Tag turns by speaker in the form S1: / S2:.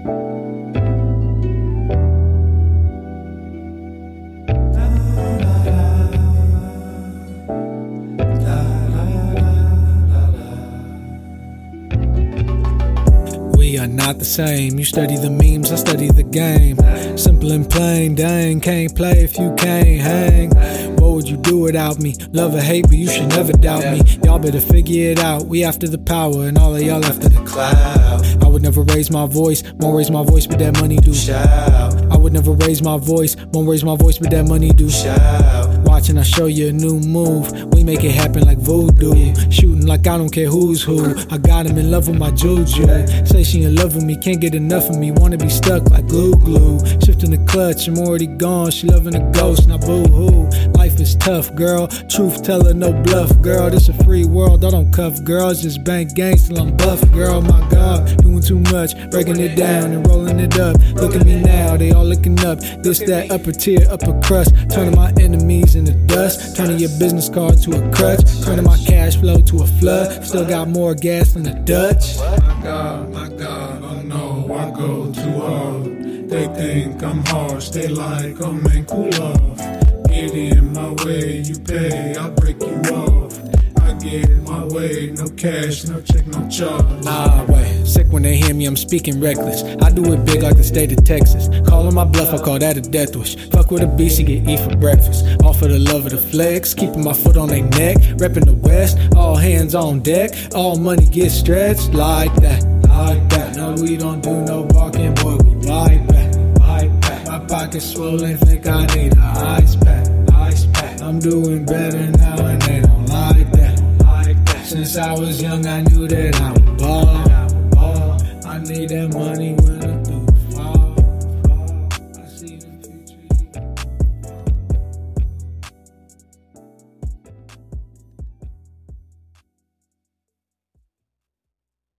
S1: We are not the same. You study the memes, I study the game. Simple and plain, dang, can't play if you can't hang. What would you do without me? Love or hate, but you should never doubt me. Y'all better figure it out. We after the power, and all of y'all after the cloud. I would never raise my voice, won't raise my voice, but that money do shout. I would never raise my voice, won't raise my voice, but that money do shout. Watching, I show you a new move. We make it happen like voodoo. Shooting like I don't care who's who. I got him in love with my juju. Say she in love with me, can't get enough of me. Wanna be stuck like glue glue. Shifting the clutch, I'm already gone. She loving a ghost, now boo hoo. Life is tough, girl. Truth teller, no bluff, girl. This a free world, I don't cuff girls. Just bank gangs till I'm buff, girl. My God, doing too much, breaking it down and rolling it up. Look at me now, they all looking up. This, that, upper tier, upper crust. Turning my enemies into dust. Turning your business card to a crutch. Turning my cash flow to a flood. Still got more gas than the Dutch.
S2: My God, my God, oh no, I go too hard. They think I'm harsh, they like, oh man, cool off. Get in my way, you pay, I break you off. Get in my way, no cash, no check, no charge.
S1: Ah, wait. Sick when they hear me, I'm speaking reckless. I do it big like the state of Texas. Calling my bluff, I call that a death wish. Fuck with a beast, you get eat for breakfast. All for the love of the flex, keeping my foot on their neck. Repping the West, all hands on deck. All money gets stretched like that, like that. No, we don't do no barking, boy, we bite back, back. My pockets swollen, think I need a ice pack, ice pack. I'm doing better now, Since I was young, I knew that I would ball. I need that money when